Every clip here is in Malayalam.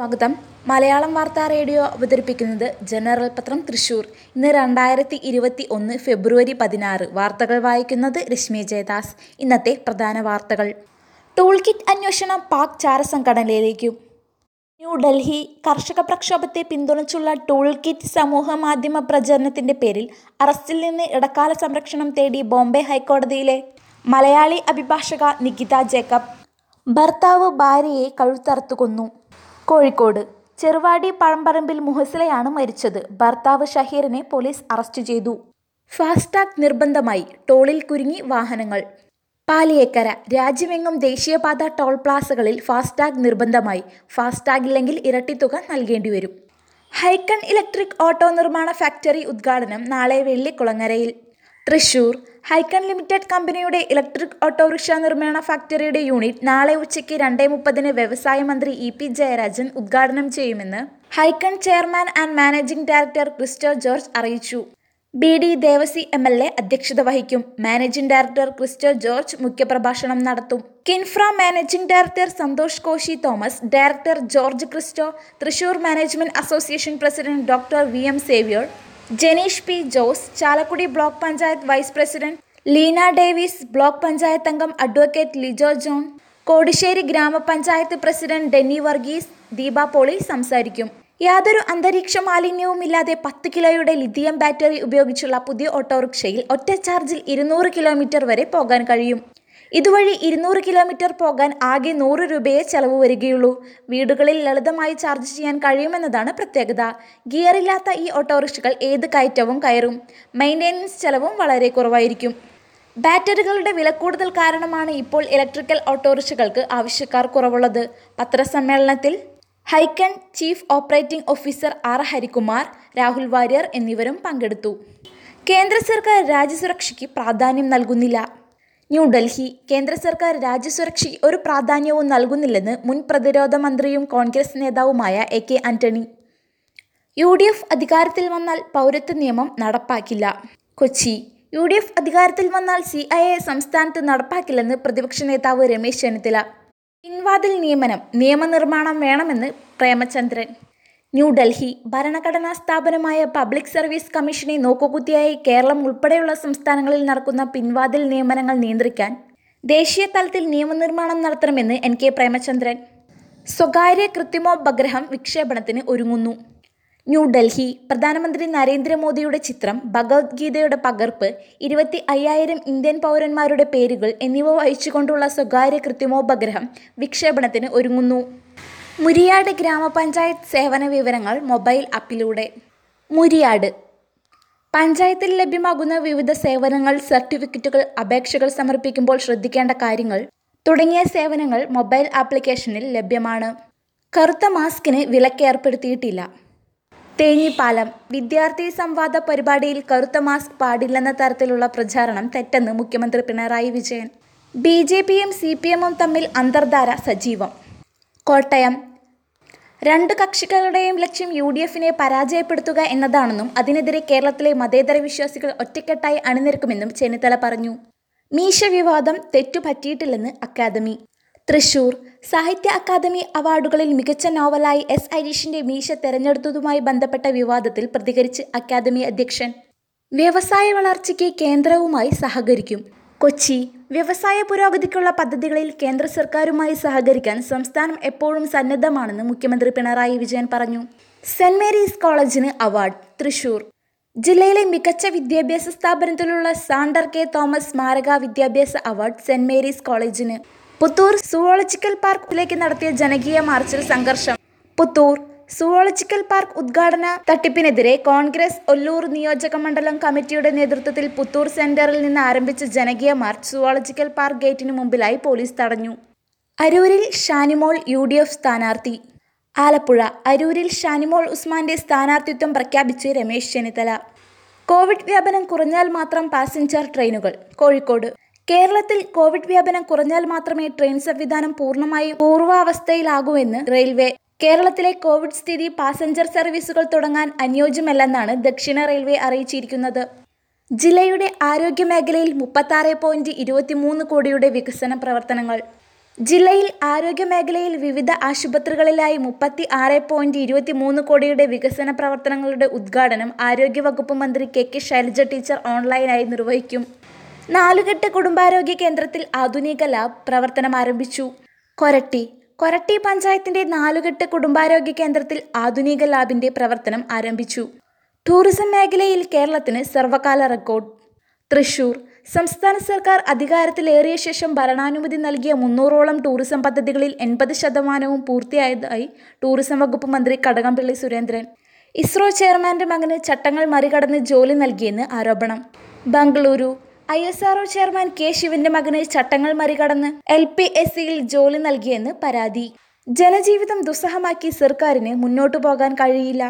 സ്വാഗതം. മലയാളം വാർത്താ റേഡിയോ അവതരിപ്പിക്കുന്നത് ജനറൽ പത്രം തൃശൂർ. ഇന്ന് രണ്ടായിരത്തി ഇരുപത്തി ഒന്ന് ഫെബ്രുവരി പതിനാറ്. വാർത്തകൾ വായിക്കുന്നത് രശ്മി ജയദാസ്. ഇന്നത്തെ പ്രധാന വാർത്തകൾ. ടൂൾ കിറ്റ് അന്വേഷണം പാക് ചാരസംഘടനയിലേക്കും. ന്യൂഡൽഹി കർഷക പ്രക്ഷോഭത്തെ പിന്തുണച്ചുള്ള ടൂൾ കിറ്റ് സമൂഹ മാധ്യമ പ്രചരണത്തിന്റെ പേരിൽ അറസ്റ്റിൽ നിന്ന് ഇടക്കാല സംരക്ഷണം തേടി ബോംബെ ഹൈക്കോടതിയിലെ മലയാളി അഭിഭാഷക നികിത ജേക്കബ്. ഭർത്താവ് ഭാര്യയെ കഴുത്തറുത്തു കൊന്നു. കോഴിക്കോട്. ചെറുവാടി പഴമ്പറമ്പിൽ മുഹസിലയാണ് മരിച്ചത്. ഭർത്താവ് ഷഹീറിനെ പോലീസ് അറസ്റ്റ് ചെയ്തു. ഫാസ്ടാഗ് നിർബന്ധമായി ടോളിൽ കുരുങ്ങി വാഹനങ്ങൾ. പാലിയേക്കര രാജ്യമെങ്ങും ദേശീയപാത ടോൾ പ്ലാസകളിൽ ഫാസ്ടാഗ് നിർബന്ധമായി. ഫാസ്ടാഗ് ഇല്ലെങ്കിൽ ഇരട്ടിത്തുക നൽകേണ്ടി വരും ഹൈക്കൺ ഇലക്ട്രിക് ഓട്ടോ നിർമ്മാണ ഫാക്ടറി ഉദ്ഘാടനം നാളെ വെള്ളിക്കുളങ്ങരയിൽ. തൃശൂർ. ഹൈക്കൺ ലിമിറ്റഡ് കമ്പനിയുടെ ഇലക്ട്രിക് ഓട്ടോറിക്ഷ നിർമ്മാണ ഫാക്ടറിയുടെ യൂണിറ്റ് നാളെ ഉച്ചയ്ക്ക് രണ്ടേ മുപ്പതിന് വ്യവസായ മന്ത്രി ഇ പി ജയരാജൻ ഉദ്ഘാടനം ചെയ്യുമെന്ന് Hykon chairman and managing director Christo George അറിയിച്ചു. B D Devassy M L A അധ്യക്ഷത വഹിക്കും. മാനേജിംഗ് ഡയറക്ടർ ക്രിസ്റ്റോ ജോർജ് മുഖ്യപ്രഭാഷണം നടത്തും. Kinfra managing director Santhosh Koshy Thomas director George Christo Thrissur management association president doctor V M Xavier Janeesh P Jose Chalakudy block panchayat vice president Leena Davis block panchayat അംഗം അഡ്വക്കേറ്റ് ലിജോ ജോൺ കോടിശ്ശേരി ഗ്രാമപഞ്ചായത്ത് പ്രസിഡന്റ് ഡെന്നി വർഗീസ് ദീപ പോളി സംസാരിക്കും. യാതൊരു അന്തരീക്ഷ മാലിന്യവുമില്ലാതെ പത്ത് കിലോയുടെ ലിഥിയം ബാറ്ററി ഉപയോഗിച്ചുള്ള പുതിയ ഓട്ടോറിക്ഷയിൽ ഒറ്റ ചാർജിൽ ഇരുന്നൂറ് കിലോമീറ്റർ വരെ പോകാൻ കഴിയും. ഇതുവഴി ഇരുന്നൂറ് കിലോമീറ്റർ പോകാൻ ആകെ നൂറ് രൂപയെ ചെലവ് വരികയുള്ളൂ. വീടുകളിൽ ലളിതമായി ചാർജ് ചെയ്യാൻ കഴിയുമെന്നതാണ് പ്രത്യേകത. ഗിയറില്ലാത്ത ഈ ഓട്ടോറിക്ഷകൾ ഏത് കയറ്റവും കയറും. മെയിന്റെനൻസ് ചെലവും വളരെ കുറവായിരിക്കും. ബാറ്ററികളുടെ വില കൂടുതൽ കാരണമാണ് ഇപ്പോൾ ഇലക്ട്രിക്കൽ ഓട്ടോറിക്ഷകൾക്ക് ആവശ്യക്കാർ കുറവുള്ളത്. പത്രസമ്മേളനത്തിൽ Hykon chief operating officer R Harikumar Rahul Warrier എന്നിവരും പങ്കെടുത്തു. കേന്ദ്ര സർക്കാർ രാജ്യസുരക്ഷയ്ക്ക് പ്രാധാന്യം നൽകുന്നില്ല. ന്യൂഡൽഹി കേന്ദ്ര സർക്കാർ രാജ്യസുരക്ഷയ്ക്ക് ഒരു പ്രാധാന്യവും നൽകുന്നില്ലെന്ന് മുൻ പ്രതിരോധ മന്ത്രിയും കോൺഗ്രസ് നേതാവുമായ A K Antony. U D F അധികാരത്തിൽ വന്നാൽ പൗരത്വ നിയമം നടപ്പാക്കില്ല. കൊച്ചി. യു ഡി എഫ് അധികാരത്തിൽ വന്നാൽ സി ഐ എ സംസ്ഥാനത്ത് നടപ്പാക്കില്ലെന്ന് പ്രതിപക്ഷ നേതാവ് രമേശ് ചെന്നിത്തല. പിൻവാതിൽ നിയമനം നിയമനിർമ്മാണം വേണമെന്ന് പ്രേമചന്ദ്രൻ. ന്യൂഡൽഹി ഭരണഘടനാ സ്ഥാപനമായ പബ്ലിക് സർവീസ് കമ്മീഷനെ നോക്കുകുത്തിയായി കേരളം ഉൾപ്പെടെയുള്ള സംസ്ഥാനങ്ങളിൽ നടക്കുന്ന പിൻവാതിൽ നിയമനങ്ങൾ നിയന്ത്രിക്കാൻ ദേശീയ തലത്തിൽ നിയമനിർമ്മാണം നടത്തണമെന്ന് എൻ കെ പ്രേമചന്ദ്രൻ. സ്വകാര്യ കൃത്രിമോപഗ്രഹം വിക്ഷേപണത്തിന് ഒരുങ്ങുന്നു. ന്യൂഡൽഹി പ്രധാനമന്ത്രി നരേന്ദ്രമോദിയുടെ ചിത്രം ഭഗവത്ഗീതയുടെ പകർപ്പ് ഇരുപത്തി അയ്യായിരം ഇന്ത്യൻ പൗരന്മാരുടെ പേരുകൾ എന്നിവ വഹിച്ചുകൊണ്ടുള്ള സ്വകാര്യ കൃത്രിമോപഗ്രഹം വിക്ഷേപണത്തിന് ഒരുങ്ങുന്നു. മുരിയാട് ഗ്രാമപഞ്ചായത്ത് സേവന വിവരങ്ങൾ മൊബൈൽ ആപ്പിലൂടെ. മുരിയാട്. പഞ്ചായത്തിൽ ലഭ്യമാകുന്ന വിവിധ സേവനങ്ങൾ സർട്ടിഫിക്കറ്റുകൾ അപേക്ഷകൾ സമർപ്പിക്കുമ്പോൾ ശ്രദ്ധിക്കേണ്ട കാര്യങ്ങൾ തുടങ്ങിയ സേവനങ്ങൾ മൊബൈൽ ആപ്ലിക്കേഷനിൽ ലഭ്യമാണ്. കറുത്ത മാസ്കിന് വിലക്ക് ഏർപ്പെടുത്തിയിട്ടില്ല. തേഞ്ഞിപ്പാലം. വിദ്യാർത്ഥി സംവാദ പരിപാടിയിൽ കറുത്ത മാസ്ക് പാടില്ലെന്ന തരത്തിലുള്ള പ്രചാരണം തെറ്റെന്ന് മുഖ്യമന്ത്രി പിണറായി വിജയൻ. ബി ജെ പിയും സി പി എമ്മും തമ്മിൽ അന്തർധാര സജീവം. കോട്ടയം. രണ്ട് കക്ഷികളുടെയും ലക്ഷ്യം യു ഡി എഫിനെ പരാജയപ്പെടുത്തുക എന്നതാണെന്നും അതിനെതിരെ കേരളത്തിലെ മതേതര വിശ്വാസികൾ ഒറ്റക്കെട്ടായി അണിനിരക്കുമെന്നും ചെന്നിത്തല പറഞ്ഞു. മീശ വിവാദം തെറ്റുപറ്റിയിട്ടില്ലെന്ന് അക്കാദമി. തൃശൂർ സാഹിത്യ അക്കാദമി അവാർഡുകളിൽ മികച്ച നോവലായി എസ് ഹരീഷിന്റെ മീശ തെരഞ്ഞെടുത്തതുമായി ബന്ധപ്പെട്ട വിവാദത്തിൽ പ്രതികരിച്ച് അക്കാദമി അധ്യക്ഷൻ. വ്യവസായ വളർച്ചയ്ക്ക് കേന്ദ്രവുമായി സഹകരിക്കും. കൊച്ചി. വ്യവസായ പുരോഗതിക്കുള്ള പദ്ധതികളിൽ കേന്ദ്ര സർക്കാരുമായി സഹകരിക്കാൻ സംസ്ഥാനം എപ്പോഴും സന്നദ്ധമാണെന്ന് മുഖ്യമന്ത്രി പിണറായി വിജയൻ പറഞ്ഞു. സെന്റ് മേരീസ് കോളേജിന് അവാർഡ് തൃശൂർ. ജില്ലയിലെ മികച്ച വിദ്യാഭ്യാസ സ്ഥാപനത്തിലുള്ള സാണ്ടർ കെ തോമസ് സ്മാരക വിദ്യാഭ്യാസ അവാർഡ് സെന്റ് മേരീസ് കോളേജിന്. പുത്തൂർ സുവോളജിക്കൽ പാർക്കിലേക്ക് നടത്തിയ ജനകീയ മാർച്ചിൽ സംഘർഷം. പുത്തൂർ സുവോളജിക്കൽ പാർക്ക് ഉദ്ഘാടന തട്ടിപ്പിനെതിരെ കോൺഗ്രസ് ഒല്ലൂർ നിയോജക മണ്ഡലം കമ്മിറ്റിയുടെ നേതൃത്വത്തിൽ പുത്തൂർ സെന്ററിൽ നിന്ന് ആരംഭിച്ച ജനകീയ മാർച്ച് സുവോളജിക്കൽ പാർക്ക് ഗേറ്റിന് മുമ്പിലായി പോലീസ് തടഞ്ഞു. അരൂരിൽ ഷാനിമോൾ യു ഡി എഫ് സ്ഥാനാർത്ഥി. ആലപ്പുഴ അരൂരിൽ ഷാനിമോൾ ഉസ്മാന്റെ സ്ഥാനാർത്ഥിത്വം പ്രഖ്യാപിച്ച് രമേശ് ചെന്നിത്തല. കോവിഡ് വ്യാപനം കുറഞ്ഞാൽ മാത്രം പാസഞ്ചർ ട്രെയിനുകൾ. കോഴിക്കോട്. കേരളത്തിൽ കോവിഡ് വ്യാപനം കുറഞ്ഞാൽ മാത്രമേ ട്രെയിൻ സംവിധാനം പൂർണമായും പൂർവാവസ്ഥയിലാകൂവെന്ന് റെയിൽവേ കേരളത്തിലെ കോവിഡ് സ്ഥിതി പാസഞ്ചർ സർവീസുകൾ തുടങ്ങാൻ അനുയോജ്യമല്ലെന്നാണ് ദക്ഷിണ റെയിൽവേ അറിയിച്ചിരിക്കുന്നത്. ജില്ലയുടെ ആരോഗ്യ മേഖലയിൽ മുപ്പത്താറ് പോയിന്റ് ഇരുപത്തിമൂന്ന് കോടിയുടെ വികസന പ്രവർത്തനങ്ങൾ. ജില്ലയിൽ ആരോഗ്യ മേഖലയിൽ വിവിധ ആശുപത്രികളിലായി മുപ്പത്തി ആറ് പോയിന്റ് ഇരുപത്തി മൂന്ന് കോടിയുടെ വികസന പ്രവർത്തനങ്ങളുടെ ഉദ്ഘാടനം ആരോഗ്യവകുപ്പ് മന്ത്രി കെ കെ ശൈലജ ടീച്ചർ ഓൺലൈനായി നിർവഹിക്കും. നാലുകെട്ട് കുടുംബാരോഗ്യ കേന്ദ്രത്തിൽ ആധുനിക ലാബ് പ്രവർത്തനം ആരംഭിച്ചു കൊരട്ടി കൊരട്ടി പഞ്ചായത്തിന്റെ നാലുകെട്ട് കുടുംബാരോഗ്യ കേന്ദ്രത്തിൽ ആധുനിക ലാബിന്റെ പ്രവർത്തനം ആരംഭിച്ചു. ടൂറിസം മേഖലയിൽ കേരളത്തിന് സർവകാല റെക്കോർഡ്. തൃശൂർ സംസ്ഥാന സർക്കാർ അധികാരത്തിലേറിയ ശേഷം ഭരണാനുമതി നൽകിയ മുന്നൂറോളം ടൂറിസം പദ്ധതികളിൽ എൺപത് ശതമാനവും പൂർത്തിയായതായി ടൂറിസം വകുപ്പ് മന്ത്രി കടകംപള്ളി സുരേന്ദ്രൻ. ഇസ്രോ ചെയർമാന്റെ മകന് ചട്ടങ്ങൾ മറികടന്ന് ജോലി നൽകിയെന്ന് ആരോപണം. Bengaluru I S R O chairman K ശിവന്റെ മകന് ചട്ടങ്ങൾ മറികടന്ന് എൽ പി എസ് സിയിൽ ജോലി നൽകിയെന്ന് പരാതി. ജനജീവിതം ദുസ്സഹമാക്കി സർക്കാരിന് മുന്നോട്ടു പോകാൻ കഴിയില്ല.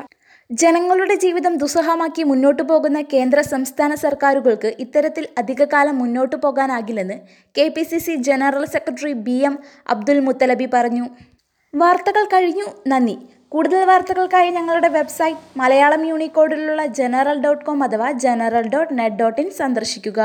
ജനങ്ങളുടെ ജീവിതം ദുസ്സഹമാക്കി മുന്നോട്ടു പോകുന്ന കേന്ദ്ര സംസ്ഥാന സർക്കാരുകൾക്ക് ഇത്തരത്തിൽ അധികകാലം മുന്നോട്ടു പോകാനാകില്ലെന്ന് K P C C general secretary B M Abdul Muthalabi പറഞ്ഞു. വാർത്തകൾ കഴിഞ്ഞു. നന്ദി. കൂടുതൽ വാർത്തകൾക്കായി ഞങ്ങളുടെ വെബ്സൈറ്റ് മലയാളം യൂണിക്കോഡിലുള്ള ജനറൽ ഡോട്ട് കോം അഥവാ general dot net dot in സന്ദർശിക്കുക.